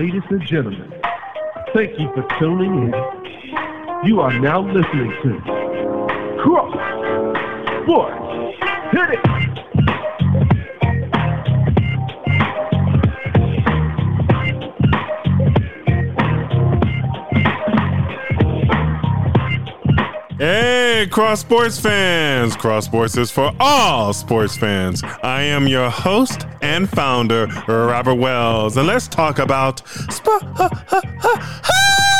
ladies and gentlemen, thank you for tuning in. You are now listening to Cross Sports. Hit it! Cross Sports fans! Cross Sports is for all sports fans. I am your host and founder, Robert Wells, and let's talk about sports.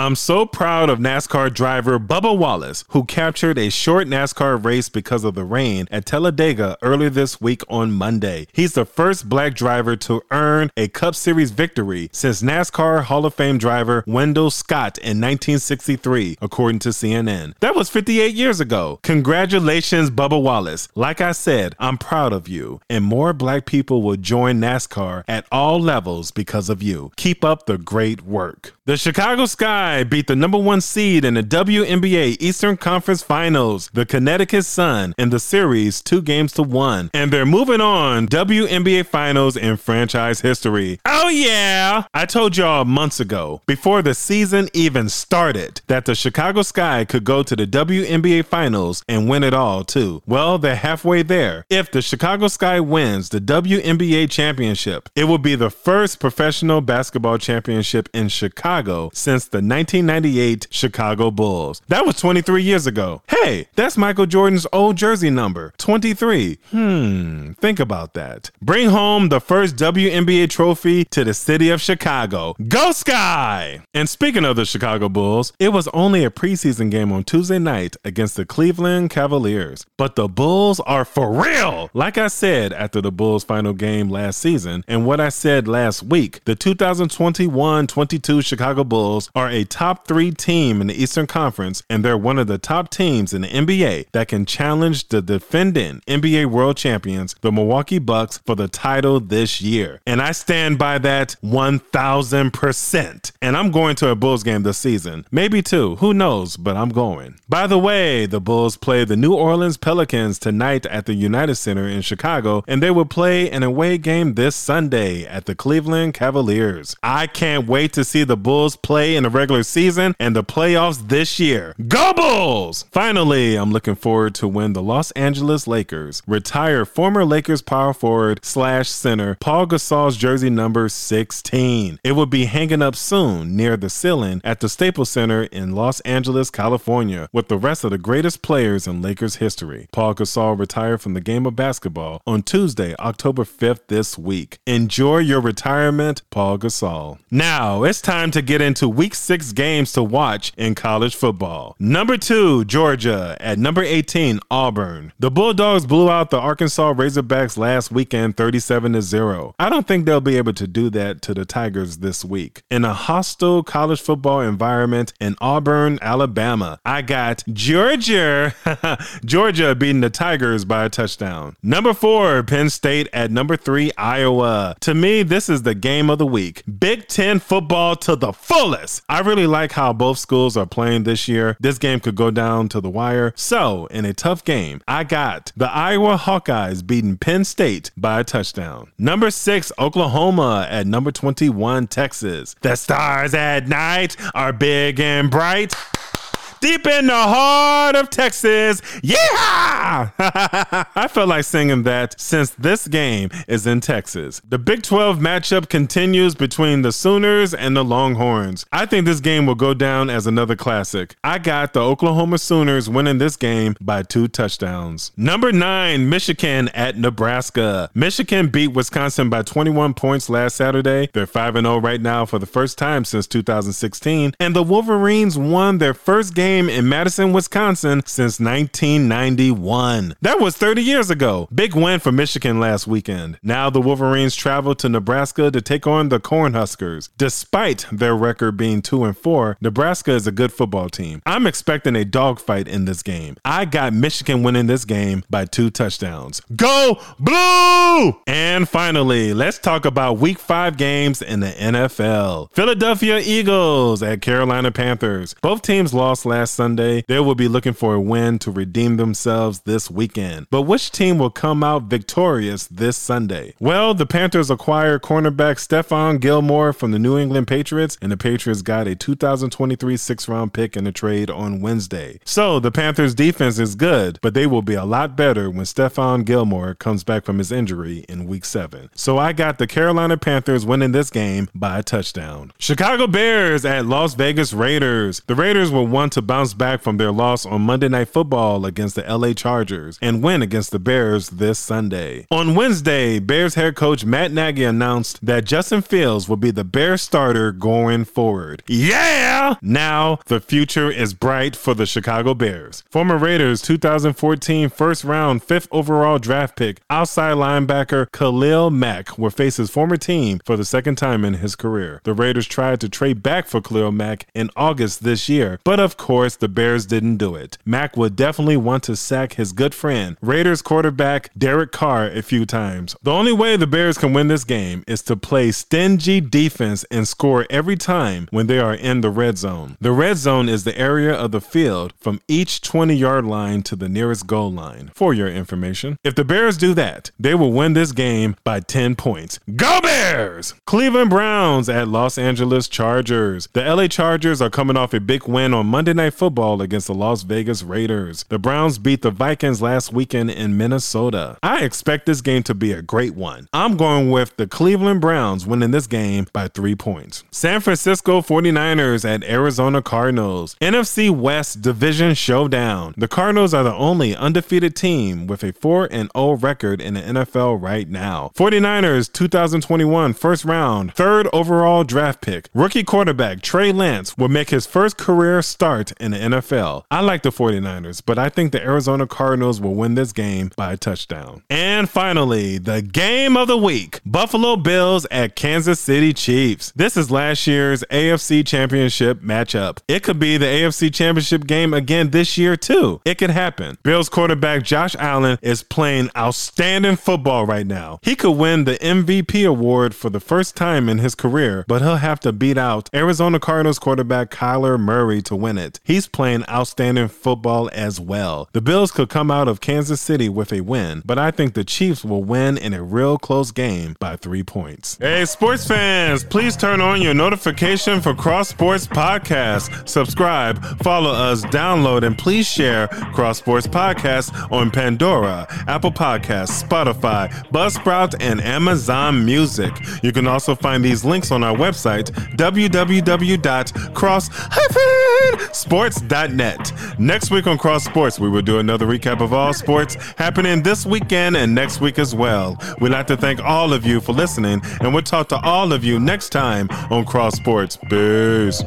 I'm so proud of NASCAR driver Bubba Wallace, who captured a short NASCAR race because of the rain at Talladega earlier this week on Monday. He's the first black driver to earn a Cup Series victory since NASCAR Hall of Fame driver Wendell Scott in 1963, according to CNN. That was 58 years ago. Congratulations, Bubba Wallace. Like I said, I'm proud of you, and more black people will join NASCAR at all levels because of you. Keep up the great work. The Chicago Sky beat the number one seed in the WNBA Eastern Conference Finals, the Connecticut Sun, in the series two games to one. And they're moving on WNBA Finals in franchise history. Oh, yeah! I told y'all months ago, before the season even started, that the Chicago Sky could go to the WNBA Finals and win it all, too. Well, they're halfway there. If the Chicago Sky wins the WNBA championship, it will be the first professional basketball championship in Chicago since the 1998 Chicago Bulls. That was 23 years ago. Hey, that's Michael Jordan's old jersey number, 23. Hmm, think about that. Bring home the first WNBA trophy to the city of Chicago. Go Sky! And speaking of the Chicago Bulls, it was only a preseason game on Tuesday night against the Cleveland Cavaliers. But the Bulls are for real! Like I said after the Bulls' final game last season, and what I said last week, the 2021 22 Chicago Bulls are a top three team in the Eastern Conference, and they're one of the top teams in the NBA that can challenge the defending NBA World Champions, the Milwaukee Bucks, for the title this year. And I stand by that 1000%. And I'm going to a Bulls game this season. Maybe two, who knows, but I'm going. By the way, the Bulls play the New Orleans Pelicans tonight at the United Center in Chicago, and they will play an away game this Sunday at the Cleveland Cavaliers. I can't wait to see the Bulls play in the regular season and the playoffs this year. Go Bulls! Finally, I'm looking forward to when the Los Angeles Lakers retire former Lakers power forward slash center Paul Gasol's jersey number 16. It will be hanging up soon near the ceiling at the Staples Center in Los Angeles, California, with the rest of the greatest players in Lakers history. Paul Gasol retired from the game of basketball on Tuesday, October 5th this week. Enjoy your retirement, Paul Gasol. Now, it's time to get into week six games to watch in college football. Number two, Georgia. At number 18, Auburn. The Bulldogs blew out the Arkansas Razorbacks last weekend 37 to 0. I don't think they'll be able to do that to the Tigers this week. In a hostile college football environment in Auburn, Alabama, I got Georgia. Georgia beating the Tigers by a touchdown. Number four, Penn State. At number three, Iowa. To me, this is the game of the week. Big Ten football to the fullest. I really like how both schools are playing this year. This game could go down to the wire. So, in a tough game, I got the Iowa Hawkeyes beating Penn State by a touchdown. Number six, Oklahoma at number 21, Texas. The stars at night are big and bright deep in the heart of Texas. Yeah! I felt like singing that since this game is in Texas. The Big 12 matchup continues between the Sooners and the Longhorns. I think this game will go down as another classic. I got the Oklahoma Sooners winning this game by two touchdowns. Number nine, Michigan at Nebraska. Michigan beat Wisconsin by 21 points last Saturday. They're 5 0 right now for the first time since 2016. And the Wolverines won their first game in Madison, Wisconsin since 1991. That was 30 years ago. Big win for Michigan last weekend. Now the Wolverines travel to Nebraska to take on the Cornhuskers. Despite their record being 2 and 4, Nebraska is a good football team. I'm expecting a dogfight in this game. I got Michigan winning this game by two touchdowns. Go Blue! And finally, let's talk about week 5 games in the NFL. Philadelphia Eagles at Carolina Panthers. Both teams lost last last Sunday, they will be looking for a win to redeem themselves this weekend. But which team will come out victorious this Sunday? Well, the Panthers acquired cornerback Stephon Gilmore from the New England Patriots, and the Patriots got a 2023 six round pick in a trade on Wednesday. So the Panthers defense is good, but they will be a lot better when Stephon Gilmore comes back from his injury in week seven. So I got the Carolina Panthers winning this game by a touchdown. Chicago Bears at Las Vegas Raiders. The Raiders will want to bounce back from their loss on Monday Night Football against the LA Chargers and win against the Bears this Sunday. On Wednesday, Bears head coach Matt Nagy announced that Justin Fields will be the Bears starter going forward. Yeah! Now the future is bright for the Chicago Bears. Former Raiders 2014 first round, fifth overall draft pick, outside linebacker Khalil Mack will face his former team for the second time in his career. The Raiders tried to trade back for Khalil Mack in August this year, but of course the Bears didn't do it. Mack would definitely want to sack his good friend, Raiders quarterback Derek Carr, a few times. The only way the Bears can win this game is to play stingy defense and score every time when they are in the red zone. The red zone is the area of the field from each 20 yard line to the nearest goal line, for your information. If the Bears do that, they will win this game by 10 points. Go Bears! Cleveland Browns at Los Angeles Chargers. The LA Chargers are coming off a big win on Monday Night Football against the Las Vegas Raiders. The Browns beat the Vikings last weekend in Minnesota. I expect this game to be a great one. I'm going with the Cleveland Browns winning this game by three points. San Francisco 49ers at Arizona Cardinals. NFC West Division Showdown. The Cardinals are the only undefeated team with a 4 0 record in the NFL right now. 49ers 2021 first round, third overall draft pick. Rookie quarterback Trey Lance will make his first career start in the NFL. I like the 49ers, but I think the Arizona Cardinals will win this game by a touchdown. And finally, the game of the week Buffalo Bills at Kansas City Chiefs. This is last year's AFC Championship matchup. It could be the AFC Championship game again this year, too. It could happen. Bills quarterback Josh Allen is playing outstanding football right now. He could win the MVP award for the first time in his career, but he'll have to beat out Arizona Cardinals quarterback Kyler Murray to win it. He's playing outstanding football as well. The Bills could come out of Kansas City with a win, but I think the Chiefs will win in a real close game by three points. Hey, sports fans, please turn on your notification for Cross Sports Podcast. Subscribe, follow us, download, and please share Cross Sports Podcast on Pandora, Apple Podcasts, Spotify, Buzzsprout, and Amazon Music. You can also find these links on our website, www.cross-sports.net. Next week on Cross Sports, we will do another recap of all sports happening this weekend and next week as well. We'd like to thank all of you for listening, and we'll talk to all of you next time on Cross Sports. Peace.